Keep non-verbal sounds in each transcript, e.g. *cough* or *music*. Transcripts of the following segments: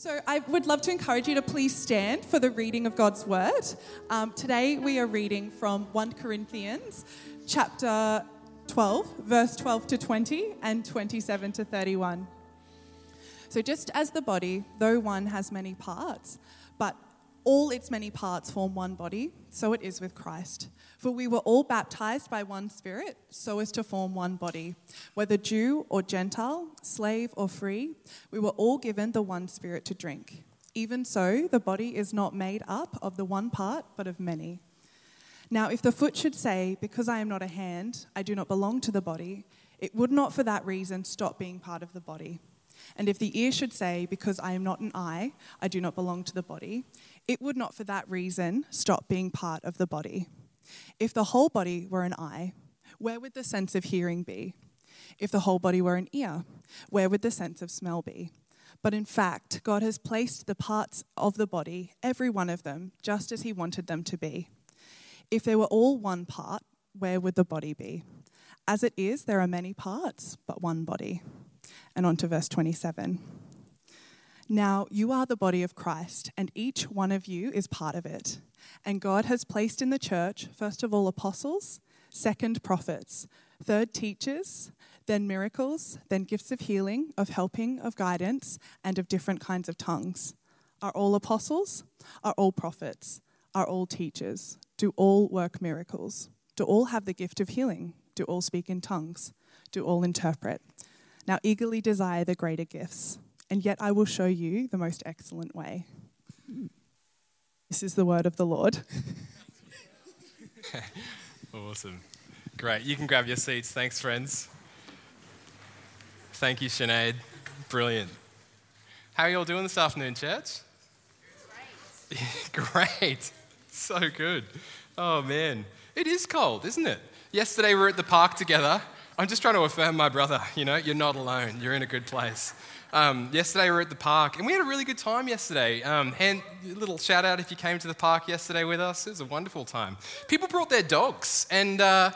So, I would love to encourage you to please stand for the reading of God's word. Um, today, we are reading from 1 Corinthians chapter 12, verse 12 to 20, and 27 to 31. So, just as the body, though one has many parts, but all its many parts form one body, so it is with Christ. For we were all baptized by one Spirit, so as to form one body. Whether Jew or Gentile, slave or free, we were all given the one Spirit to drink. Even so, the body is not made up of the one part, but of many. Now, if the foot should say, Because I am not a hand, I do not belong to the body, it would not for that reason stop being part of the body. And if the ear should say, Because I am not an eye, I do not belong to the body, it would not for that reason stop being part of the body. If the whole body were an eye, where would the sense of hearing be? If the whole body were an ear, where would the sense of smell be? But in fact, God has placed the parts of the body, every one of them, just as He wanted them to be. If they were all one part, where would the body be? As it is, there are many parts, but one body. And on to verse 27. Now, you are the body of Christ, and each one of you is part of it. And God has placed in the church, first of all, apostles, second, prophets, third, teachers, then miracles, then gifts of healing, of helping, of guidance, and of different kinds of tongues. Are all apostles? Are all prophets? Are all teachers? Do all work miracles? Do all have the gift of healing? Do all speak in tongues? Do all interpret? Now eagerly desire the greater gifts, and yet I will show you the most excellent way. This is the word of the Lord. *laughs* awesome. Great. You can grab your seats. Thanks, friends. Thank you, Sinead. Brilliant. How are you all doing this afternoon, church? Great. *laughs* Great. So good. Oh, man. It is cold, isn't it? Yesterday we were at the park together. I'm just trying to affirm my brother, you know, you're not alone. You're in a good place. Um, yesterday we were at the park and we had a really good time yesterday. Um, hand, little shout out if you came to the park yesterday with us. It was a wonderful time. People brought their dogs and uh,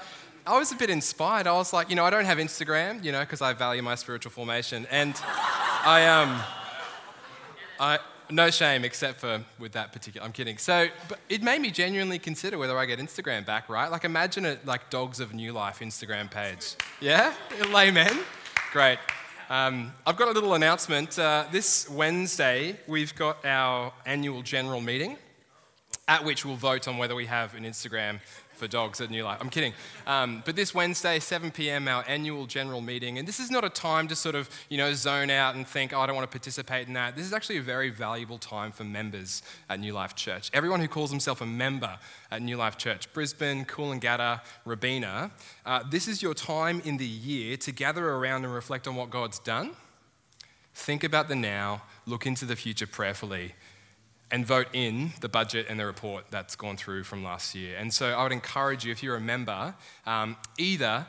I was a bit inspired. I was like, you know, I don't have Instagram, you know, because I value my spiritual formation. And I, um, I, no shame except for with that particular i'm kidding so it made me genuinely consider whether i get instagram back right like imagine it like dogs of new life instagram page yeah Laymen? great um, I've got a little announcement. Uh, this Wednesday, we've got our annual general meeting, at which we'll vote on whether we have an Instagram for dogs at New Life. I'm kidding. Um, but this Wednesday, 7 p.m., our annual general meeting, and this is not a time to sort of, you know, zone out and think, oh, I don't want to participate in that. This is actually a very valuable time for members at New Life Church. Everyone who calls himself a member at New Life Church, Brisbane, Coolangatta, Robina, uh, this is your time in the year to gather around and reflect on what God's done. Think about the now, look into the future prayerfully, and vote in the budget and the report that's gone through from last year. And so I would encourage you, if you're a member, um, either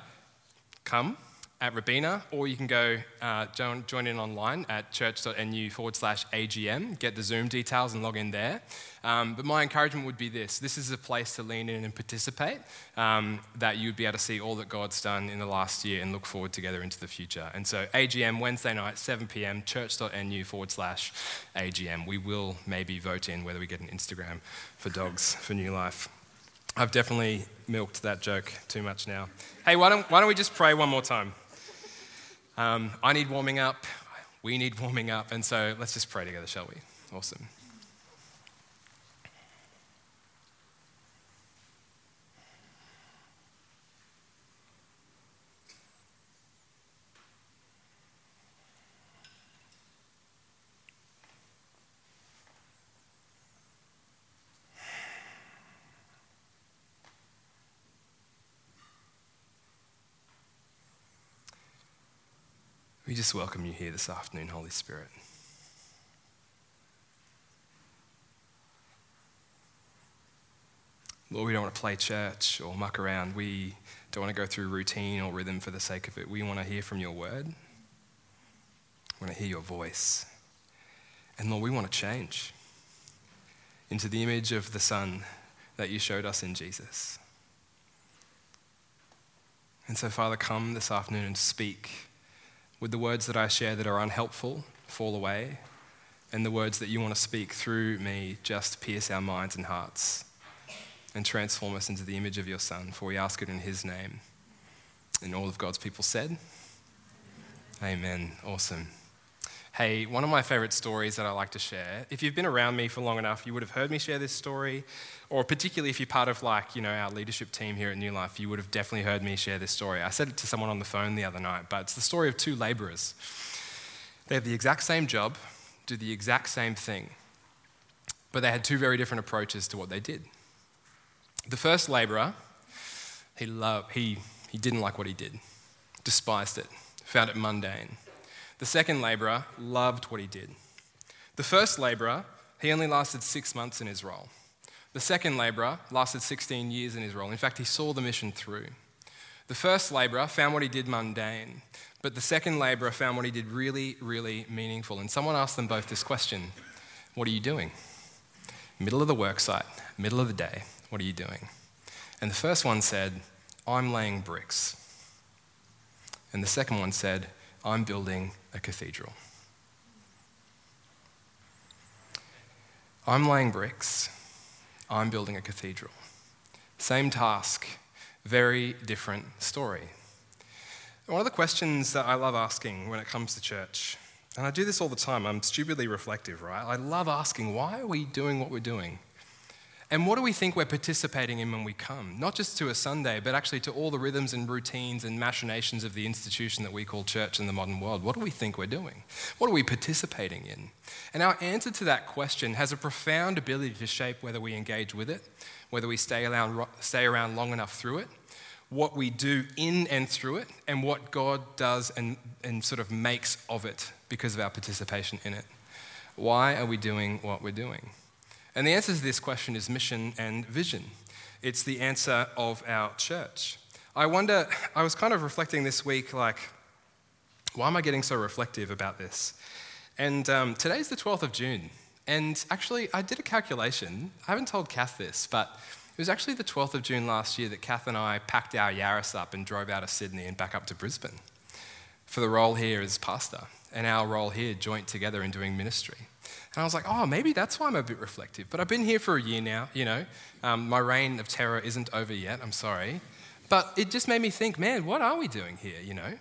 come at Robina, or you can go uh, join, join, in online at church.nu forward slash AGM, get the Zoom details and log in there. Um, but my encouragement would be this this is a place to lean in and participate, um, that you'd be able to see all that God's done in the last year and look forward together into the future. And so, AGM, Wednesday night, 7 p.m., church.nu forward slash AGM. We will maybe vote in whether we get an Instagram for dogs for New Life. I've definitely milked that joke too much now. Hey, why don't, why don't we just pray one more time? Um, I need warming up. We need warming up. And so let's just pray together, shall we? Awesome. We just welcome you here this afternoon, Holy Spirit. Lord, we don't want to play church or muck around. We don't want to go through routine or rhythm for the sake of it. We want to hear from your word. We want to hear your voice. And Lord, we want to change into the image of the Son that you showed us in Jesus. And so, Father, come this afternoon and speak would the words that I share that are unhelpful fall away? and the words that you want to speak through me just pierce our minds and hearts and transform us into the image of your Son, for we ask it in his name. And all of God's people said, Amen. Awesome. Hey, one of my favorite stories that I like to share. If you've been around me for long enough, you would have heard me share this story, or particularly if you're part of like, you know, our leadership team here at New Life, you would have definitely heard me share this story. I said it to someone on the phone the other night, but it's the story of two laborers. They have the exact same job, do the exact same thing, but they had two very different approaches to what they did. The first laborer, he, loved, he, he didn't like what he did, despised it, found it mundane. The second laborer loved what he did. The first laborer, he only lasted six months in his role. The second laborer lasted 16 years in his role. In fact, he saw the mission through. The first laborer found what he did mundane, but the second laborer found what he did really, really meaningful. And someone asked them both this question What are you doing? Middle of the worksite, middle of the day, what are you doing? And the first one said, I'm laying bricks. And the second one said, I'm building a cathedral. I'm laying bricks. I'm building a cathedral. Same task, very different story. One of the questions that I love asking when it comes to church, and I do this all the time, I'm stupidly reflective, right? I love asking, why are we doing what we're doing? And what do we think we're participating in when we come? Not just to a Sunday, but actually to all the rhythms and routines and machinations of the institution that we call church in the modern world. What do we think we're doing? What are we participating in? And our answer to that question has a profound ability to shape whether we engage with it, whether we stay around, stay around long enough through it, what we do in and through it, and what God does and, and sort of makes of it because of our participation in it. Why are we doing what we're doing? And the answer to this question is mission and vision. It's the answer of our church. I wonder, I was kind of reflecting this week, like, why am I getting so reflective about this? And um, today's the 12th of June. And actually, I did a calculation. I haven't told Kath this, but it was actually the 12th of June last year that Kath and I packed our Yaris up and drove out of Sydney and back up to Brisbane for the role here as pastor and our role here joint together in doing ministry. And I was like, oh, maybe that's why I'm a bit reflective. But I've been here for a year now, you know. Um, my reign of terror isn't over yet, I'm sorry. But it just made me think, man, what are we doing here, you know?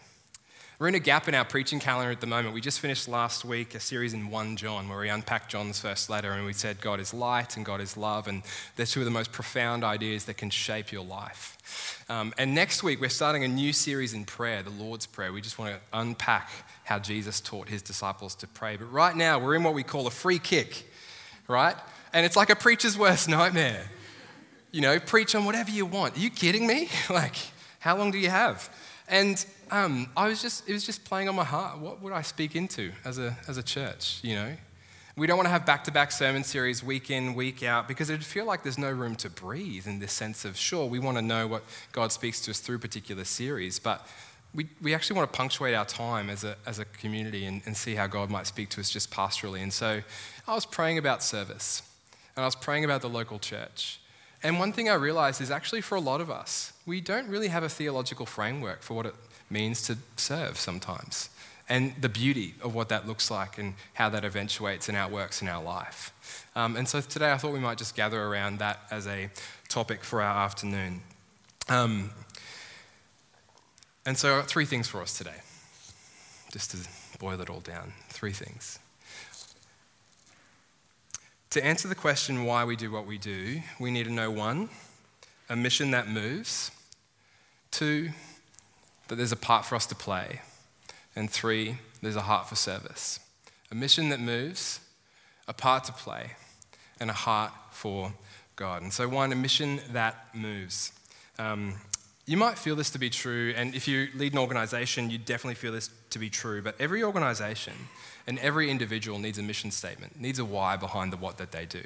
We're in a gap in our preaching calendar at the moment. We just finished last week a series in 1 John where we unpacked John's first letter and we said God is light and God is love, and they're two of the most profound ideas that can shape your life. Um, and next week, we're starting a new series in prayer, the Lord's Prayer. We just want to unpack how Jesus taught his disciples to pray. But right now, we're in what we call a free kick, right? And it's like a preacher's worst nightmare. You know, preach on whatever you want. Are you kidding me? *laughs* like, how long do you have? And um, I was just, it was just playing on my heart. What would I speak into as a, as a church, you know? We don't want to have back to back sermon series week in, week out, because it'd feel like there's no room to breathe in this sense of, sure, we want to know what God speaks to us through particular series, but we, we actually want to punctuate our time as a, as a community and, and see how God might speak to us just pastorally. And so I was praying about service, and I was praying about the local church. And one thing I realized is actually for a lot of us, we don't really have a theological framework for what it means to serve sometimes and the beauty of what that looks like and how that eventuates and outworks in our life. Um, and so today I thought we might just gather around that as a topic for our afternoon. Um, and so, three things for us today, just to boil it all down. Three things. To answer the question why we do what we do, we need to know one, a mission that moves, two, that there's a part for us to play, and three, there's a heart for service. A mission that moves, a part to play, and a heart for God. And so, one, a mission that moves. Um, you might feel this to be true, and if you lead an organization, you definitely feel this to be true, but every organization and every individual needs a mission statement, needs a why behind the what that they do.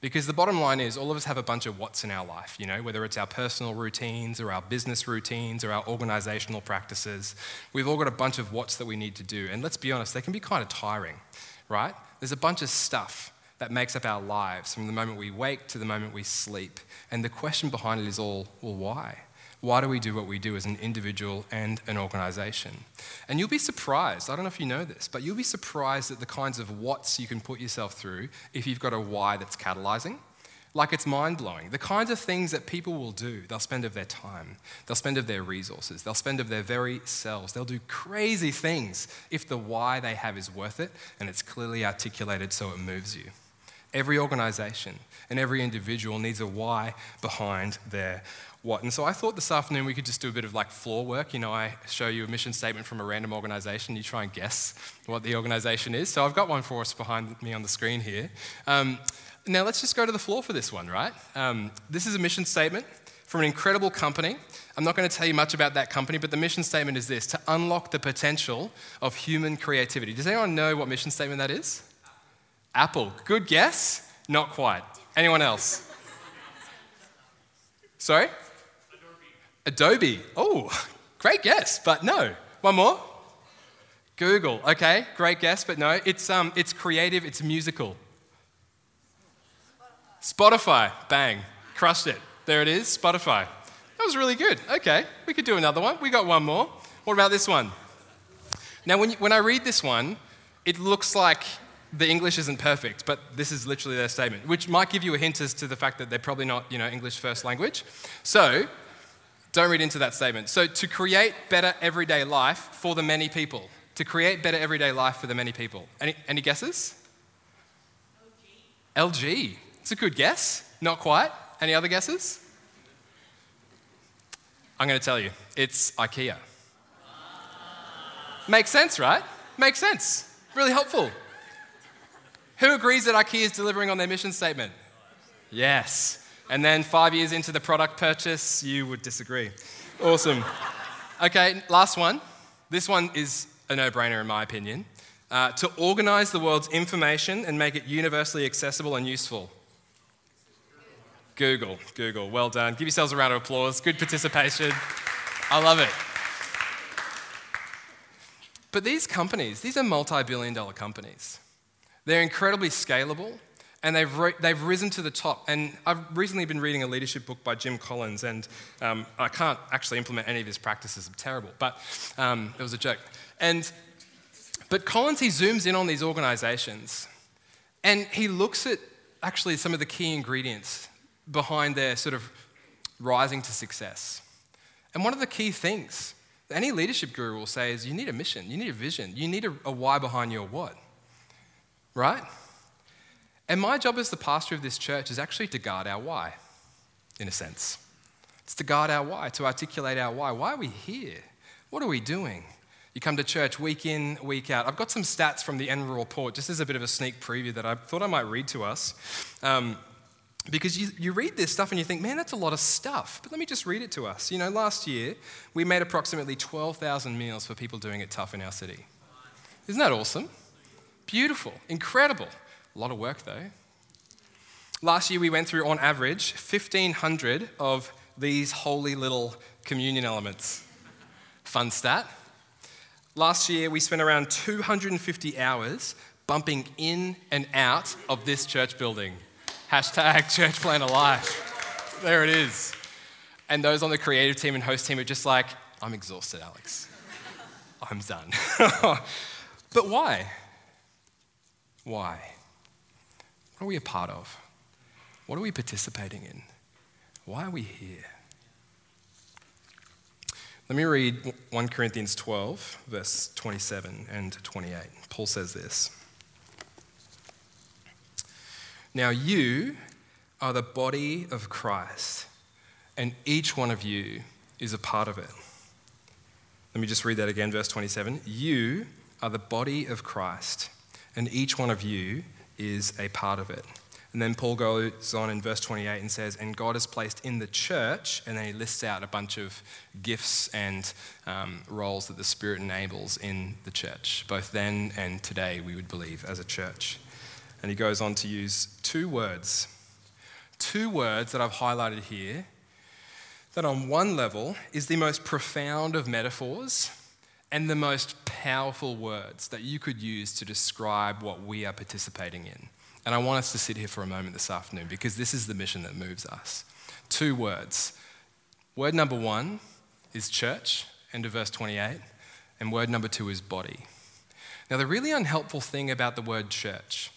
Because the bottom line is, all of us have a bunch of what's in our life, you know, whether it's our personal routines or our business routines or our organizational practices. We've all got a bunch of what's that we need to do. And let's be honest, they can be kind of tiring, right? There's a bunch of stuff that makes up our lives from the moment we wake to the moment we sleep. And the question behind it is all, well, why? Why do we do what we do as an individual and an organization? And you'll be surprised, I don't know if you know this, but you'll be surprised at the kinds of what's you can put yourself through if you've got a why that's catalyzing. Like it's mind blowing. The kinds of things that people will do, they'll spend of their time, they'll spend of their resources, they'll spend of their very selves. They'll do crazy things if the why they have is worth it and it's clearly articulated so it moves you. Every organization and every individual needs a why behind their what. And so I thought this afternoon we could just do a bit of like floor work. You know, I show you a mission statement from a random organization, you try and guess what the organization is. So I've got one for us behind me on the screen here. Um, now, let's just go to the floor for this one, right? Um, this is a mission statement from an incredible company. I'm not going to tell you much about that company, but the mission statement is this to unlock the potential of human creativity. Does anyone know what mission statement that is? Apple. Good guess? Not quite. Anyone else? Sorry? Adobe. Adobe. Oh, *laughs* great guess, but no. One more? Google. Okay, great guess, but no. It's, um, it's creative, it's musical. Spotify, bang, crushed it. There it is, Spotify. That was really good. Okay, we could do another one. We got one more. What about this one? Now, when, you, when I read this one, it looks like the English isn't perfect, but this is literally their statement, which might give you a hint as to the fact that they're probably not, you know, English first language. So, don't read into that statement. So, to create better everyday life for the many people. To create better everyday life for the many people. Any, any guesses? LG. LG. It's a good guess. Not quite. Any other guesses? I'm going to tell you. It's IKEA. Makes sense, right? Makes sense. Really helpful. Who agrees that IKEA is delivering on their mission statement? Yes. And then five years into the product purchase, you would disagree. Awesome. Okay, last one. This one is a no brainer, in my opinion. Uh, to organize the world's information and make it universally accessible and useful. Google, Google, well done. Give yourselves a round of applause. Good participation. I love it. But these companies, these are multi billion dollar companies. They're incredibly scalable and they've, they've risen to the top. And I've recently been reading a leadership book by Jim Collins, and um, I can't actually implement any of his practices, I'm terrible, but um, it was a joke. And, but Collins, he zooms in on these organizations and he looks at actually some of the key ingredients behind their sort of rising to success. And one of the key things that any leadership guru will say is you need a mission, you need a vision, you need a, a why behind your what. Right? And my job as the pastor of this church is actually to guard our why, in a sense. It's to guard our why, to articulate our why. Why are we here? What are we doing? You come to church week in, week out. I've got some stats from the annual report, just as a bit of a sneak preview that I thought I might read to us. Um, because you, you read this stuff and you think, man, that's a lot of stuff. But let me just read it to us. You know, last year, we made approximately 12,000 meals for people doing it tough in our city. Isn't that awesome? Beautiful, incredible. A lot of work, though. Last year, we went through, on average, 1,500 of these holy little communion elements. Fun stat. Last year, we spent around 250 hours bumping in and out of this church building. Hashtag church plan alive. There it is. And those on the creative team and host team are just like, I'm exhausted, Alex. I'm done. *laughs* but why? Why? What are we a part of? What are we participating in? Why are we here? Let me read 1 Corinthians 12, verse 27 and 28. Paul says this. Now, you are the body of Christ, and each one of you is a part of it. Let me just read that again, verse 27. You are the body of Christ, and each one of you is a part of it. And then Paul goes on in verse 28 and says, And God has placed in the church, and then he lists out a bunch of gifts and um, roles that the Spirit enables in the church, both then and today, we would believe, as a church. And he goes on to use two words. Two words that I've highlighted here that, on one level, is the most profound of metaphors and the most powerful words that you could use to describe what we are participating in. And I want us to sit here for a moment this afternoon because this is the mission that moves us. Two words Word number one is church, end of verse 28, and word number two is body. Now, the really unhelpful thing about the word church,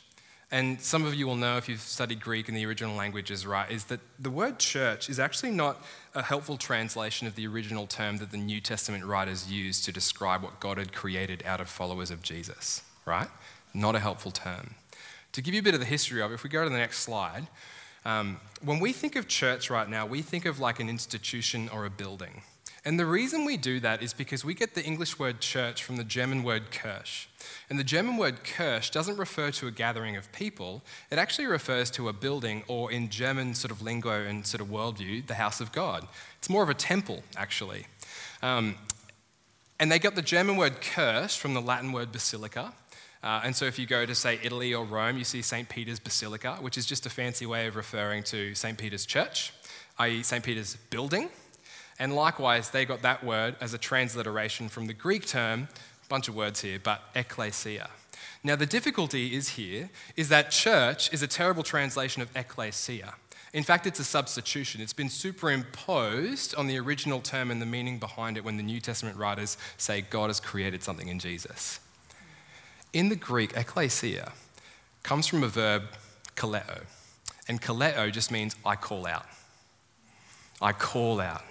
and some of you will know if you've studied Greek and the original languages, right, is that the word church is actually not a helpful translation of the original term that the New Testament writers used to describe what God had created out of followers of Jesus, right? Not a helpful term. To give you a bit of the history of it, if we go to the next slide, um, when we think of church right now, we think of like an institution or a building. And the reason we do that is because we get the English word church from the German word Kirche. And the German word Kirche doesn't refer to a gathering of people, it actually refers to a building, or in German sort of lingo and sort of worldview, the house of God. It's more of a temple, actually. Um, and they got the German word Kirche from the Latin word basilica. Uh, and so if you go to, say, Italy or Rome, you see St. Peter's Basilica, which is just a fancy way of referring to St. Peter's Church, i.e., St. Peter's building. And likewise, they got that word as a transliteration from the Greek term, bunch of words here, but ecclesia. Now, the difficulty is here is that church is a terrible translation of ecclesia. In fact, it's a substitution. It's been superimposed on the original term and the meaning behind it when the New Testament writers say God has created something in Jesus. In the Greek, ecclesia comes from a verb kaleo. And kaleo just means I call out. I call out.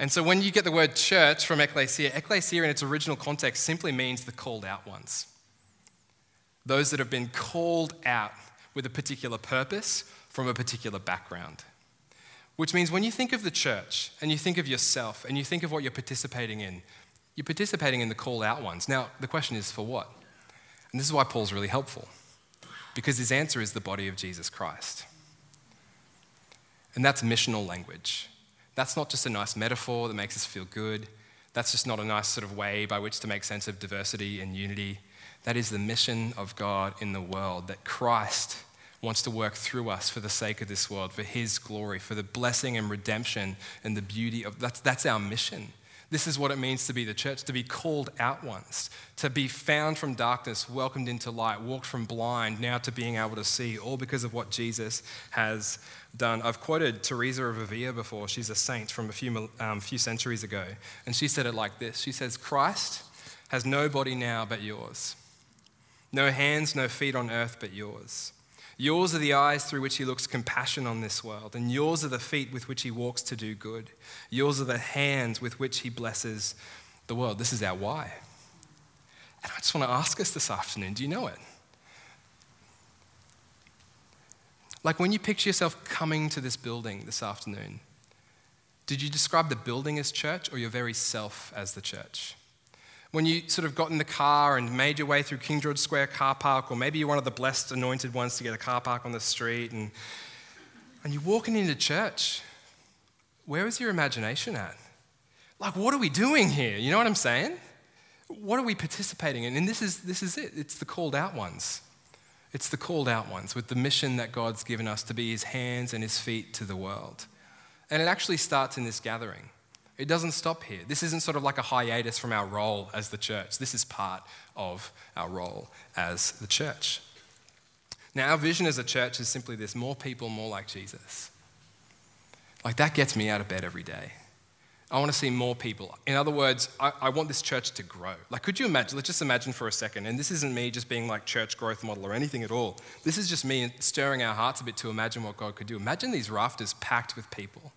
And so when you get the word church from ecclesia, ecclesia in its original context simply means the called out ones. Those that have been called out with a particular purpose from a particular background. Which means when you think of the church and you think of yourself and you think of what you're participating in, you're participating in the called out ones. Now, the question is for what? And this is why Paul's really helpful, because his answer is the body of Jesus Christ. And that's missional language. That's not just a nice metaphor that makes us feel good. That's just not a nice sort of way by which to make sense of diversity and unity. That is the mission of God in the world, that Christ wants to work through us for the sake of this world, for His glory, for the blessing and redemption and the beauty of that's, that's our mission. This is what it means to be the church, to be called out once, to be found from darkness, welcomed into light, walked from blind, now to being able to see, all because of what Jesus has done. I've quoted Teresa of Avila before. She's a saint from a few, um, few centuries ago. And she said it like this She says, Christ has no body now but yours, no hands, no feet on earth but yours. Yours are the eyes through which he looks compassion on this world, and yours are the feet with which he walks to do good. Yours are the hands with which he blesses the world. This is our why. And I just want to ask us this afternoon do you know it? Like when you picture yourself coming to this building this afternoon, did you describe the building as church or your very self as the church? When you sort of got in the car and made your way through King George Square car park, or maybe you're one of the blessed anointed ones to get a car park on the street, and, and you're walking into church, where is your imagination at? Like, what are we doing here? You know what I'm saying? What are we participating in? And this is, this is it it's the called out ones. It's the called out ones with the mission that God's given us to be his hands and his feet to the world. And it actually starts in this gathering. It doesn't stop here. This isn't sort of like a hiatus from our role as the church. This is part of our role as the church. Now, our vision as a church is simply this more people, more like Jesus. Like, that gets me out of bed every day. I want to see more people. In other words, I, I, want this church to grow. Like, could you imagine? Let's just imagine for a second, and this isn't me just being like church growth model or anything at all. This is just me stirring our hearts a bit to imagine what God could do. Imagine these rafters packed with people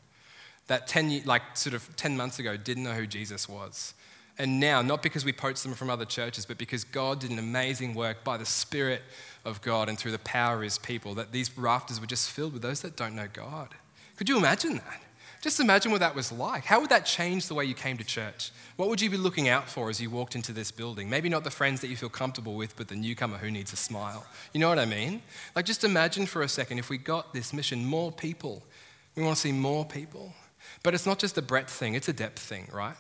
that 10, like sort of 10 months ago didn't know who Jesus was. And now, not because we poached them from other churches, but because God did an amazing work by the Spirit of God and through the power of His people, that these rafters were just filled with those that don't know God. Could you imagine that? Just imagine what that was like. How would that change the way you came to church? What would you be looking out for as you walked into this building? Maybe not the friends that you feel comfortable with, but the newcomer who needs a smile. You know what I mean? Like, just imagine for a second if we got this mission, more people. We want to see more people. But it's not just a breadth thing, it's a depth thing, right?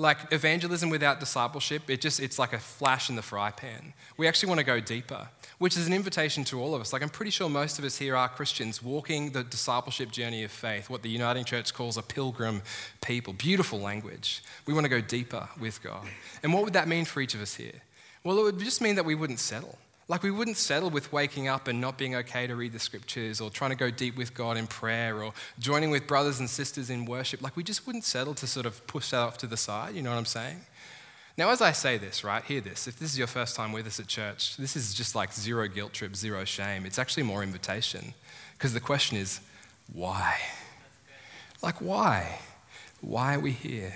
Like evangelism without discipleship, it just it's like a flash in the fry pan. We actually want to go deeper, which is an invitation to all of us. Like I'm pretty sure most of us here are Christians walking the discipleship journey of faith, what the Uniting Church calls a pilgrim people. Beautiful language. We want to go deeper with God. And what would that mean for each of us here? Well, it would just mean that we wouldn't settle. Like, we wouldn't settle with waking up and not being okay to read the scriptures or trying to go deep with God in prayer or joining with brothers and sisters in worship. Like, we just wouldn't settle to sort of push that off to the side. You know what I'm saying? Now, as I say this, right, hear this. If this is your first time with us at church, this is just like zero guilt trip, zero shame. It's actually more invitation. Because the question is, why? Like, why? Why are we here?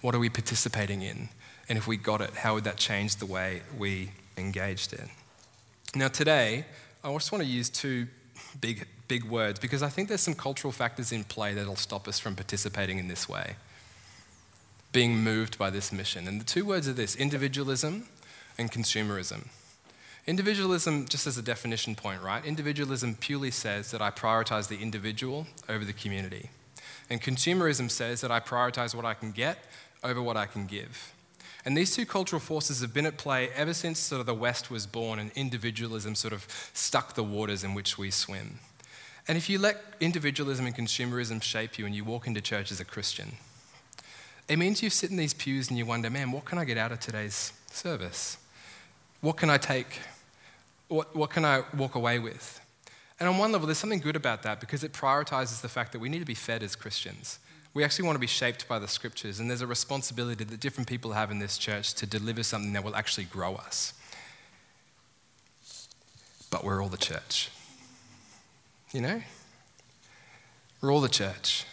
What are we participating in? And if we got it, how would that change the way we engaged in? Now, today, I just want to use two big, big words because I think there's some cultural factors in play that'll stop us from participating in this way, being moved by this mission. And the two words are this individualism and consumerism. Individualism, just as a definition point, right? Individualism purely says that I prioritize the individual over the community. And consumerism says that I prioritize what I can get over what I can give. And these two cultural forces have been at play ever since sort of the West was born and individualism sort of stuck the waters in which we swim. And if you let individualism and consumerism shape you and you walk into church as a Christian, it means you sit in these pews and you wonder, man, what can I get out of today's service? What can I take? What, what can I walk away with? And on one level, there's something good about that because it prioritizes the fact that we need to be fed as Christians. We actually want to be shaped by the scriptures, and there's a responsibility that different people have in this church to deliver something that will actually grow us. But we're all the church. You know? We're all the church.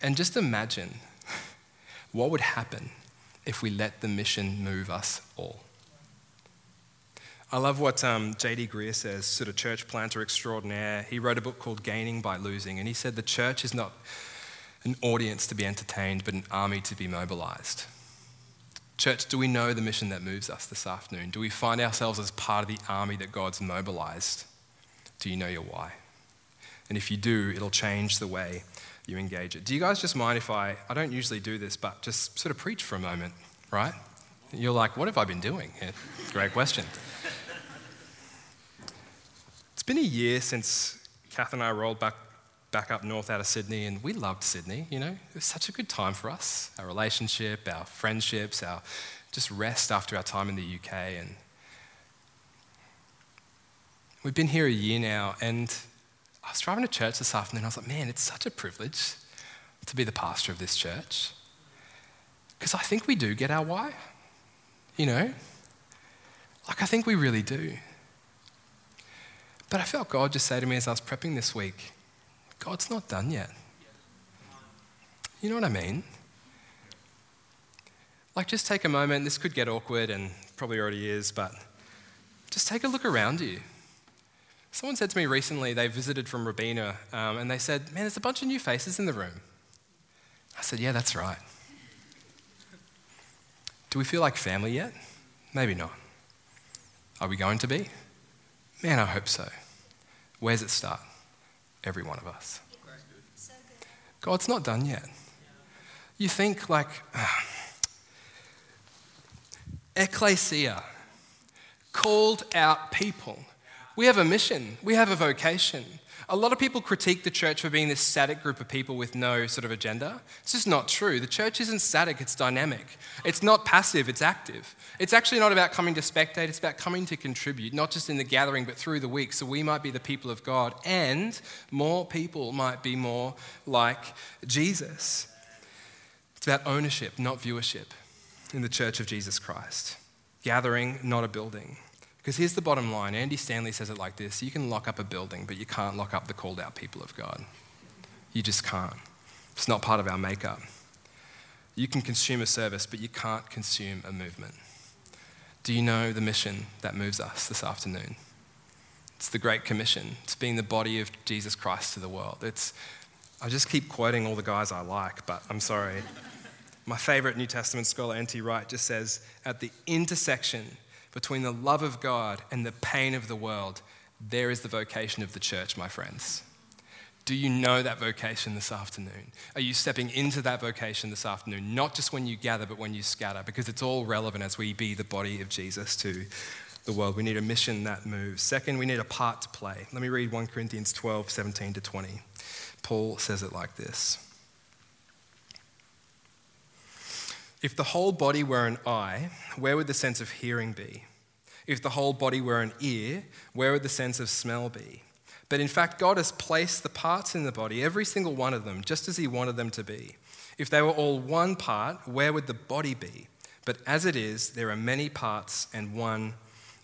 And just imagine what would happen if we let the mission move us all. I love what um, J.D. Greear says, sort of church planter extraordinaire. He wrote a book called Gaining by Losing, and he said the church is not an audience to be entertained, but an army to be mobilized. Church, do we know the mission that moves us this afternoon? Do we find ourselves as part of the army that God's mobilized? Do you know your why? And if you do, it'll change the way you engage it. Do you guys just mind if I, I don't usually do this, but just sort of preach for a moment, right? You're like, what have I been doing? Yeah, great question. it's been a year since Kath and I rolled back back up north out of Sydney, and we loved Sydney. You know, it was such a good time for us. Our relationship, our friendships, our just rest after our time in the UK, and we've been here a year now. And I was driving to church this afternoon. I was like, man, it's such a privilege to be the pastor of this church, because I think we do get our why. You know, like I think we really do. But I felt God just say to me as I was prepping this week, God's not done yet. You know what I mean? Like, just take a moment. This could get awkward and probably already is, but just take a look around you. Someone said to me recently, they visited from Robina, um, and they said, Man, there's a bunch of new faces in the room. I said, Yeah, that's right. Do we feel like family yet? Maybe not. Are we going to be? Man, I hope so. Where's it start? Every one of us. God's not done yet. You think like uh, *sighs* ecclesia, called out people. We have a mission, we have a vocation. A lot of people critique the church for being this static group of people with no sort of agenda. It's just not true. The church isn't static, it's dynamic. It's not passive, it's active. It's actually not about coming to spectate, it's about coming to contribute, not just in the gathering, but through the week. So we might be the people of God, and more people might be more like Jesus. It's about ownership, not viewership, in the church of Jesus Christ. Gathering, not a building. Because here's the bottom line Andy Stanley says it like this You can lock up a building, but you can't lock up the called out people of God. You just can't. It's not part of our makeup. You can consume a service, but you can't consume a movement. Do you know the mission that moves us this afternoon? It's the Great Commission. It's being the body of Jesus Christ to the world. It's, I just keep quoting all the guys I like, but I'm sorry. My favorite New Testament scholar, N.T. Wright, just says, at the intersection between the love of God and the pain of the world, there is the vocation of the church, my friends. Do you know that vocation this afternoon? Are you stepping into that vocation this afternoon? Not just when you gather, but when you scatter, because it's all relevant as we be the body of Jesus to the world. We need a mission that moves. Second, we need a part to play. Let me read 1 Corinthians 12, 17 to 20. Paul says it like this If the whole body were an eye, where would the sense of hearing be? If the whole body were an ear, where would the sense of smell be? But in fact, God has placed the parts in the body, every single one of them, just as He wanted them to be. If they were all one part, where would the body be? But as it is, there are many parts and one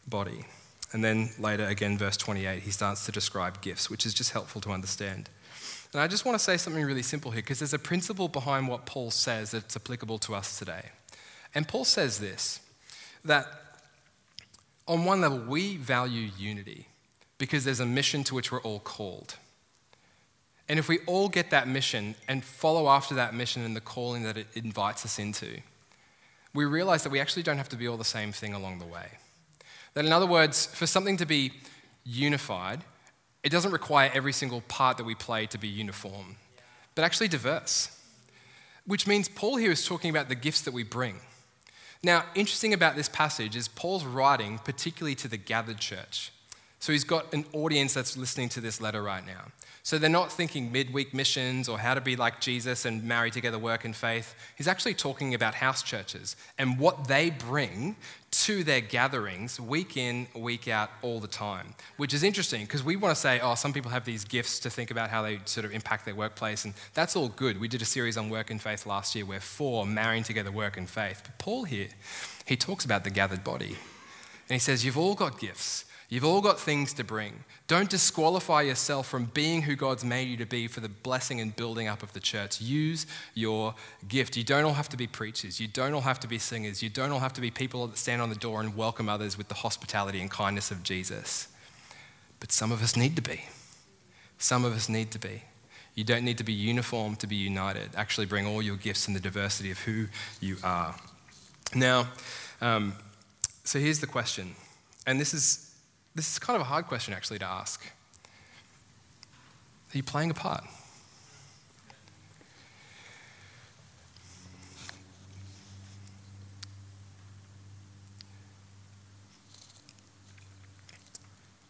body. And then later, again, verse 28, he starts to describe gifts, which is just helpful to understand. And I just want to say something really simple here because there's a principle behind what Paul says that's applicable to us today. And Paul says this that on one level, we value unity because there's a mission to which we're all called. And if we all get that mission and follow after that mission and the calling that it invites us into, we realize that we actually don't have to be all the same thing along the way. That, in other words, for something to be unified, it doesn't require every single part that we play to be uniform, but actually diverse. Which means Paul here is talking about the gifts that we bring. Now, interesting about this passage is Paul's writing particularly to the gathered church. So he's got an audience that's listening to this letter right now. So they're not thinking midweek missions or how to be like Jesus and marry together work and faith. He's actually talking about house churches and what they bring to their gatherings week in, week out, all the time, which is interesting because we want to say, oh, some people have these gifts to think about how they sort of impact their workplace, and that's all good. We did a series on work and faith last year where four marrying together work and faith. But Paul here, he talks about the gathered body. And he says, You've all got gifts. You've all got things to bring. Don't disqualify yourself from being who God's made you to be for the blessing and building up of the church. Use your gift. You don't all have to be preachers. You don't all have to be singers. You don't all have to be people that stand on the door and welcome others with the hospitality and kindness of Jesus. But some of us need to be. Some of us need to be. You don't need to be uniform to be united. Actually, bring all your gifts and the diversity of who you are. Now, um, so here's the question, and this is this is kind of a hard question actually to ask. Are you playing a part?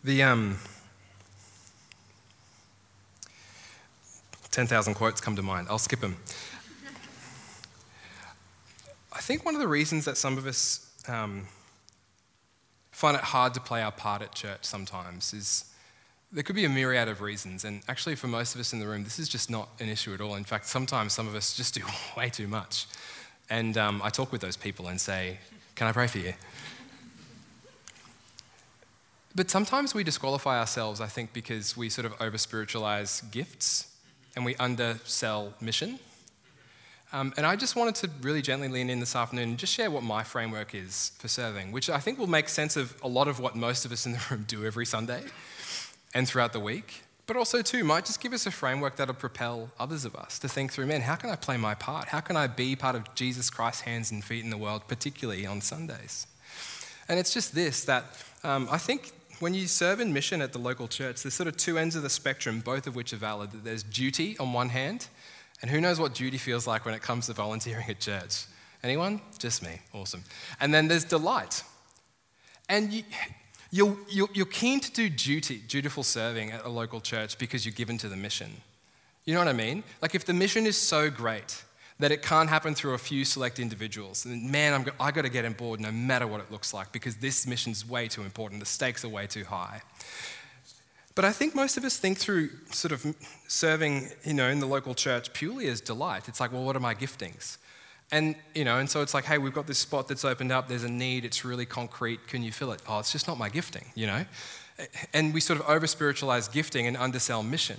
The um, 10,000 quotes come to mind. I'll skip them. I think one of the reasons that some of us um, find it hard to play our part at church sometimes is there could be a myriad of reasons. And actually, for most of us in the room, this is just not an issue at all. In fact, sometimes some of us just do *laughs* way too much. And um, I talk with those people and say, Can I pray for you? But sometimes we disqualify ourselves, I think, because we sort of over spiritualize gifts and we undersell mission. Um, and I just wanted to really gently lean in this afternoon and just share what my framework is for serving, which I think will make sense of a lot of what most of us in the room do every Sunday and throughout the week. But also, too, might just give us a framework that'll propel others of us to think through, man, how can I play my part? How can I be part of Jesus Christ's hands and feet in the world, particularly on Sundays? And it's just this that um, I think when you serve in mission at the local church, there's sort of two ends of the spectrum, both of which are valid. There's duty on one hand, and who knows what duty feels like when it comes to volunteering at church? Anyone? Just me. Awesome. And then there's delight. And you, you're, you're, keen to do duty, dutiful serving at a local church because you're given to the mission. You know what I mean? Like if the mission is so great that it can't happen through a few select individuals, then man, I'm, I got to get on board no matter what it looks like because this mission's way too important. The stakes are way too high. But I think most of us think through sort of serving, you know, in the local church purely as delight. It's like, well, what are my giftings? And, you know, and so it's like, hey, we've got this spot that's opened up, there's a need, it's really concrete, can you fill it? Oh, it's just not my gifting, you know? And we sort of over spiritualize gifting and undersell mission.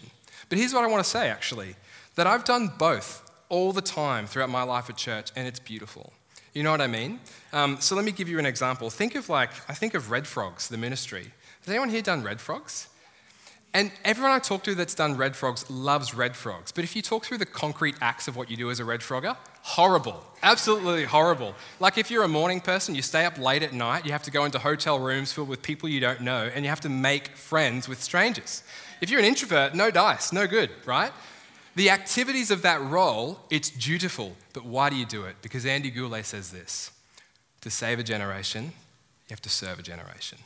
But here's what I want to say actually that I've done both all the time throughout my life at church, and it's beautiful. You know what I mean? Um, so let me give you an example. Think of like, I think of Red Frogs, the ministry. Has anyone here done Red Frogs? And everyone I talk to that's done red frogs loves red frogs. But if you talk through the concrete acts of what you do as a red frogger, horrible. Absolutely horrible. Like if you're a morning person, you stay up late at night, you have to go into hotel rooms filled with people you don't know, and you have to make friends with strangers. If you're an introvert, no dice, no good, right? The activities of that role, it's dutiful. But why do you do it? Because Andy Gourley says this to save a generation, you have to serve a generation.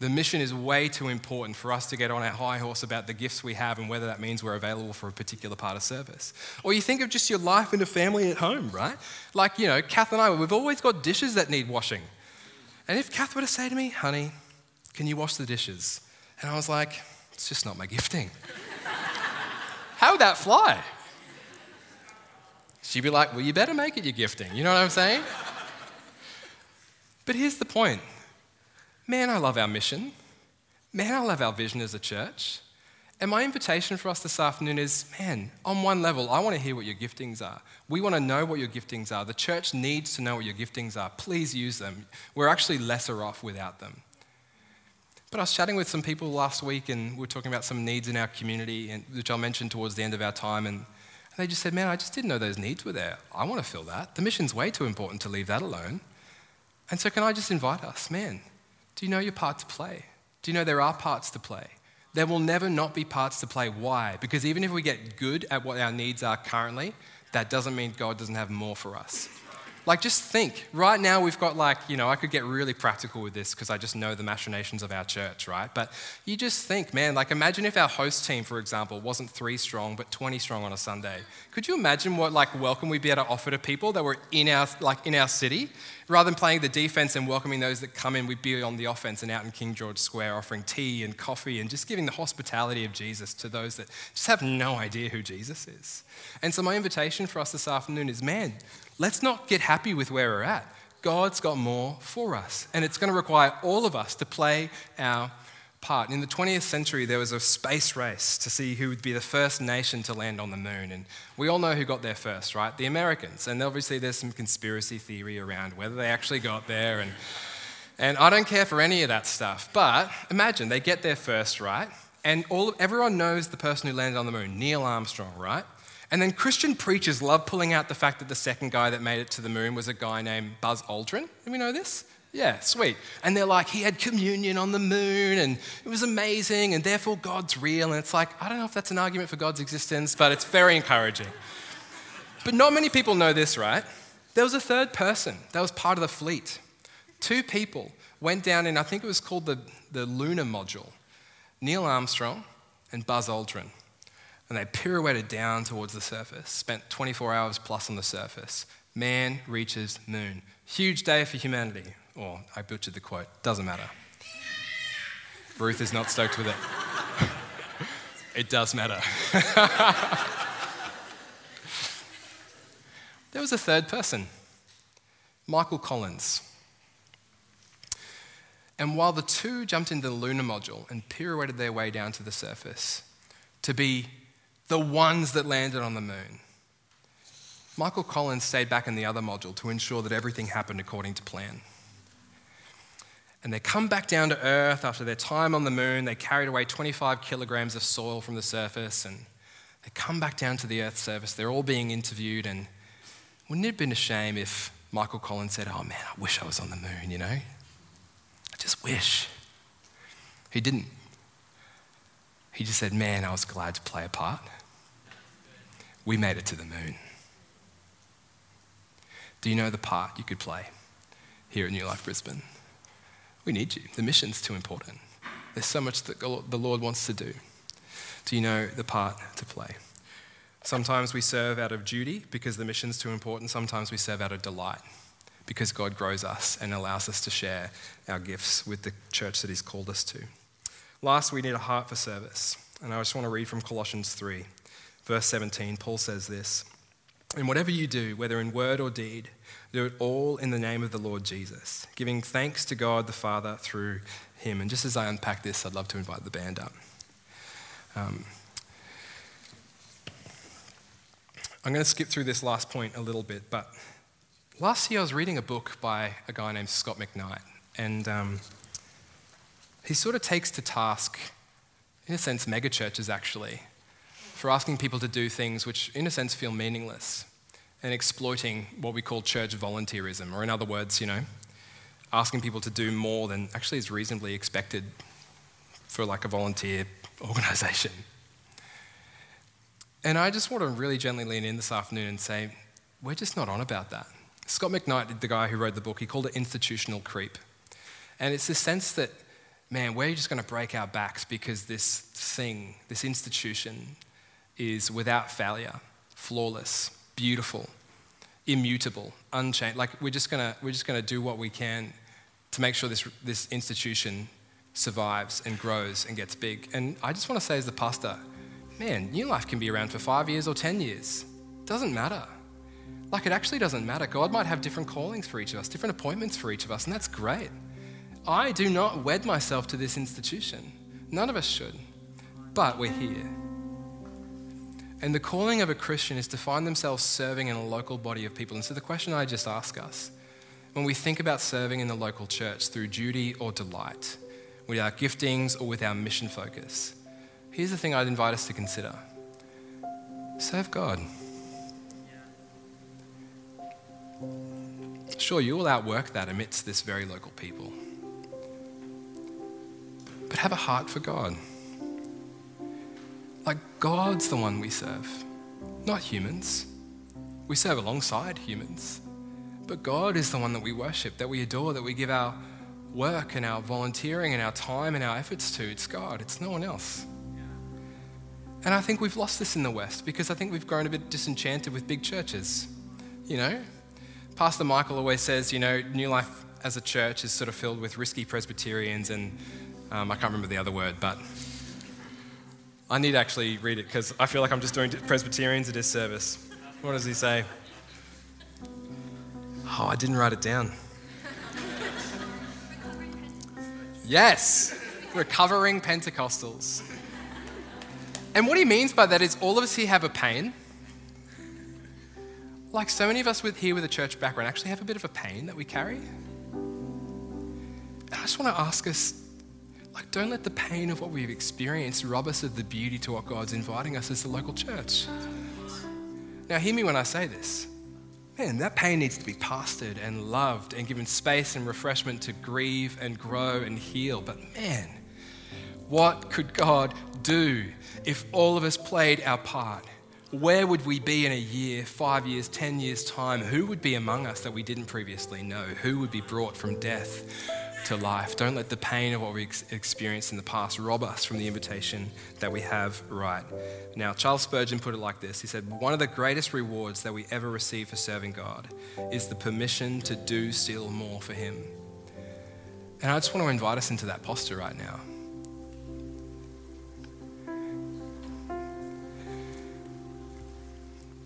The mission is way too important for us to get on our high horse about the gifts we have and whether that means we're available for a particular part of service. Or you think of just your life and a family at home, right? Like, you know, Kath and I, we've always got dishes that need washing. And if Kath were to say to me, honey, can you wash the dishes? And I was like, it's just not my gifting. *laughs* How would that fly? She'd be like, well, you better make it your gifting. You know what I'm saying? but here's the point man, I love our mission. Man, I love our vision as a church. And my invitation for us this afternoon is man, on one level, I want to hear what your giftings are. We want to know what your giftings are. The church needs to know what your giftings are. Please use them. We're actually lesser off without them. But I was chatting with some people last week and we were talking about some needs in our community, and, which I'll mention towards the end of our time. And they just said, Man, I just didn't know those needs were there. I want to fill that. The mission's way too important to leave that alone. And so, can I just invite us, man, do you know your part to play? Do you know there are parts to play? There will never not be parts to play. Why? Because even if we get good at what our needs are currently, that doesn't mean God doesn't have more for us. Like, just think. Right now, we've got, like, you know, I could get really practical with this because I just know the machinations of our church, right? But you just think, man, like, imagine if our host team, for example, wasn't three strong, but 20 strong on a Sunday. Could you imagine what, like, welcome we'd be able to offer to people that were in our, like, in our city? Rather than playing the defense and welcoming those that come in, we'd be on the offense and out in King George Square offering tea and coffee and just giving the hospitality of Jesus to those that just have no idea who Jesus is. And so, my invitation for us this afternoon is, man, let's not get happy with where we're at. God's got more for us, and it's going to require all of us to play our part. In the 20th century, there was a space race to see who would be the first nation to land on the moon. And we all know who got there first, right? The Americans. And obviously, there's some conspiracy theory around whether they actually got there. And, and I don't care for any of that stuff. But imagine they get there first, right? And all, everyone knows the person who landed on the moon, Neil Armstrong, right? And then Christian preachers love pulling out the fact that the second guy that made it to the moon was a guy named Buzz Aldrin. Do we know this? Yeah, sweet. And they're like, he had communion on the moon and it was amazing and therefore God's real. And it's like, I don't know if that's an argument for God's existence, but it's very encouraging. But not many people know this, right? There was a third person that was part of the fleet. Two people went down in, I think it was called the, the lunar module Neil Armstrong and Buzz Aldrin and they pirouetted down towards the surface, spent 24 hours plus on the surface. Man reaches moon. Huge day for humanity. Or, I butchered the quote, doesn't matter. Ruth is not stoked with it. *laughs* it does matter. *laughs* there was a third person, Michael Collins. And while the two jumped into the lunar module and pirouetted their way down to the surface to be the ones that landed on the moon. Michael Collins stayed back in the other module to ensure that everything happened according to plan. And they come back down to Earth after their time on the moon. They carried away 25 kilograms of soil from the surface and they come back down to the Earth's surface. They're all being interviewed. And wouldn't it have been a shame if Michael Collins said, Oh man, I wish I was on the moon, you know? I just wish. He didn't. He just said, Man, I was glad to play a part we made it to the moon. Do you know the part you could play here at New Life Brisbane? We need you. The mission's too important. There's so much that the Lord wants to do. Do you know the part to play? Sometimes we serve out of duty because the mission's too important. Sometimes we serve out of delight because God grows us and allows us to share our gifts with the church that He's called us to. Last, we need a heart for service. And I just want to read from Colossians 3. Verse 17, Paul says this And whatever you do, whether in word or deed, do it all in the name of the Lord Jesus, giving thanks to God the Father through him. And just as I unpack this, I'd love to invite the band up. Um, I'm going to skip through this last point a little bit, but last year I was reading a book by a guy named Scot McKnight, and um, he sort of takes to task, in a sense, megachurches actually, for asking people to do things which, in a sense, feel meaningless and exploiting what we call church volunteerism, or in other words, you know, asking people to do more than actually is reasonably expected for like a volunteer organization. And I just want to really gently lean in this afternoon and say, we're just not on about that. Scot McKnight, the guy who wrote the book, he called it institutional creep. And it's this sense that, man, we're just going to break our backs because this thing, this institution, is without failure, flawless, beautiful, immutable, unchanged. Like we're just gonna we're just gonna do what we can to make sure this, this institution survives and grows and gets big. And I just want to say, as the pastor, man, New Life can be around for five years or 10 years. Doesn't matter. Like, it actually doesn't matter. God might have different callings for each of us, different appointments for each of us, and that's great. I do not wed myself to this institution. None of us should. But we're here. And the calling of a Christian is to find themselves serving in a local body of people. And so the question I just ask us when we think about serving in the local church through duty or delight, with our giftings or with our mission focus, here's the thing I'd invite us to consider serve God. Sure, you will outwork that amidst this very local people. But have a heart for God. Like, God's the one we serve, not humans. We serve alongside humans. But God is the one that we worship, that we adore, that we give our work and our volunteering and our time and our efforts to. It's God, it's no one else. And I think we've lost this in the West because I think we've grown a bit disenchanted with big churches. You know, Pastor Michael always says, you know, New Life as a church is sort of filled with risky Presbyterians and um, I can't remember the other word, but I need to actually read it because I feel like I'm just doing Presbyterians a disservice. What does he say? Oh, I didn't write it down. Yes, recovering Pentecostals. And what he means by that is all of us here have a pain. Like so many of us with, here with a church background actually have a bit of a pain that we carry. And I just want to ask us like, don't let the pain of what we've experienced rob us of the beauty to what God's inviting us as the local church. Now, hear me when I say this. Man, that pain needs to be pastored and loved and given space and refreshment to grieve and grow and heal. But man, what could God do if all of us played our part? Where would we be in a year, five years, ten years' time? Who would be among us that we didn't previously know? Who would be brought from death to life. Don't let the pain of what we ex- experienced in the past rob us from the invitation that we have right now. Charles Spurgeon put it like this He said, One of the greatest rewards that we ever receive for serving God is the permission to do still more for Him. And I just want to invite us into that posture right now.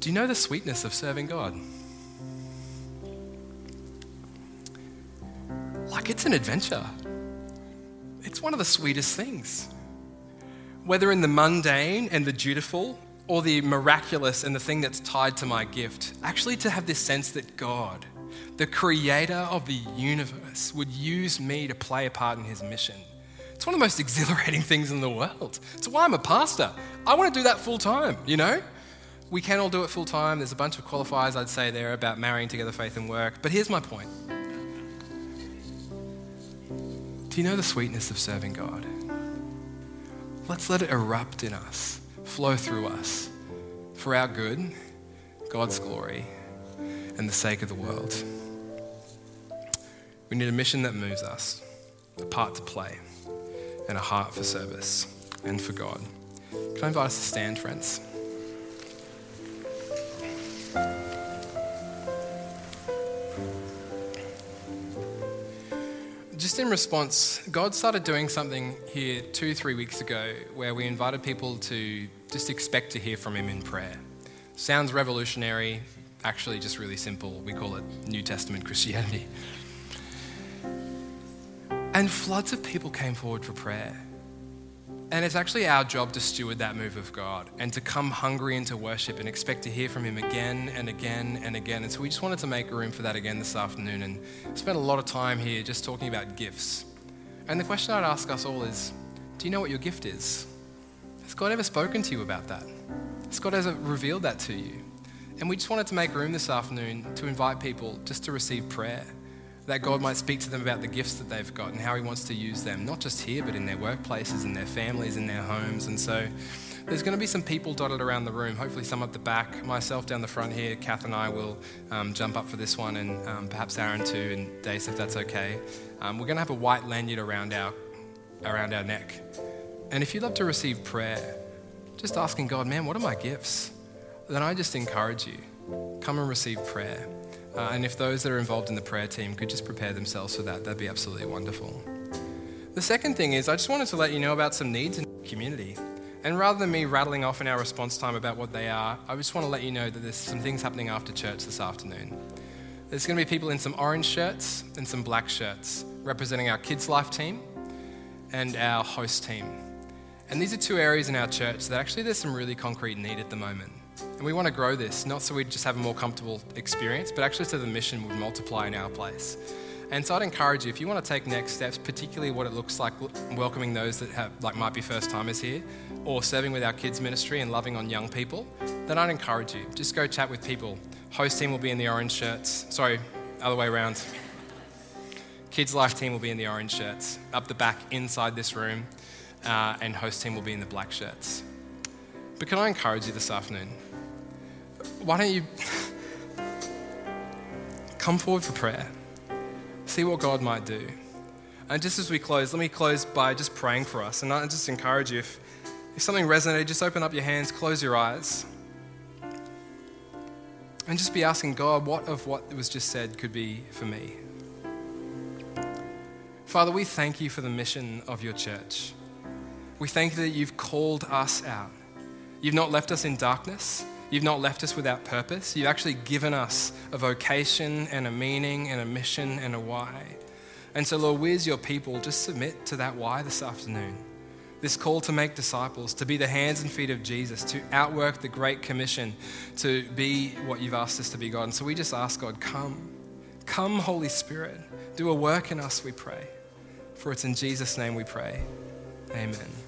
Do you know the sweetness of serving God? Like it's an adventure. It's one of the sweetest things. Whether in the mundane and the dutiful, or the miraculous and the thing that's tied to my gift, actually to have this sense that God, the creator of the universe, would use me to play a part in his mission. It's one of the most *laughs* exhilarating things in the world. It's why I'm a pastor. I want to do that full time, you know? We can all do it full time. There's a bunch of qualifiers I'd say there about marrying together faith and work. But here's my point do you know the sweetness of serving God? Let's let it erupt in us, flow through us for our good, God's glory, and the sake of the world. We need a mission that moves us, a part to play, and a heart for service and for God. Can I invite us to stand, friends? Just in response, God started doing something here two, three weeks ago where we invited people to just expect to hear from Him in prayer. Sounds revolutionary, actually, just really simple. We call it New Testament Christianity. And floods of people came forward for prayer. And it's actually our job to steward that move of God and to come hungry into worship and expect to hear from Him again and again and again. And so we just wanted to make room for that again this afternoon and spent a lot of time here just talking about gifts. And the question I'd ask us all is do you know what your gift is? Has God ever spoken to you about that? Has God ever revealed that to you? And we just wanted to make room this afternoon to invite people just to receive prayer that God might speak to them about the gifts that they've got and how He wants to use them, not just here, but in their workplaces, in their families, in their homes. And so there's going to be some people dotted around the room, hopefully some at the back. Myself down the front here, Kath and I will um, jump up for this one, and um, perhaps Aaron too, and Dace, if that's okay. Um, we're going to have a white lanyard around our, around our neck. And if you'd love to receive prayer, just asking God, man, what are my gifts? Then I just encourage you come and receive prayer. Uh, and if those that are involved in the prayer team could just prepare themselves for that, that'd be absolutely wonderful. The second thing is, I just wanted to let you know about some needs in the community. And rather than me rattling off in our response time about what they are, I just want to let you know that there's some things happening after church this afternoon. There's going to be people in some orange shirts and some black shirts representing our Kids Life team and our host team. And these are two areas in our church that actually there's some really concrete need at the moment. And we want to grow this, not so we just have a more comfortable experience, but actually so the mission would multiply in our place. And so I'd encourage you, if you want to take next steps, particularly what it looks like welcoming those that have, like might be first timers here, or serving with our kids ministry and loving on young people, then I'd encourage you, just go chat with people. Host team will be in the orange shirts. Sorry, other way around. Kids Life team will be in the orange shirts. Up the back, inside this room, uh, and host team will be in the black shirts. But can I encourage you this afternoon? Why don't you come forward for prayer? See what God might do. And just as we close, let me close by just praying for us. And I just encourage you, if, if something resonated, just open up your hands, close your eyes, and just be asking God, what of what was just said could be for me? Father, we thank you for the mission of your church. We thank you that you've called us out. You've not left us in darkness. You've not left us without purpose. You've actually given us a vocation and a meaning and a mission and a why. And so, Lord, we as your people just submit to that why this afternoon. This call to make disciples, to be the hands and feet of Jesus, to outwork the Great Commission, to be what you've asked us to be, God. And so we just ask, God, come. Come, Holy Spirit. Do a work in us, we pray. For it's in Jesus' name we pray. Amen.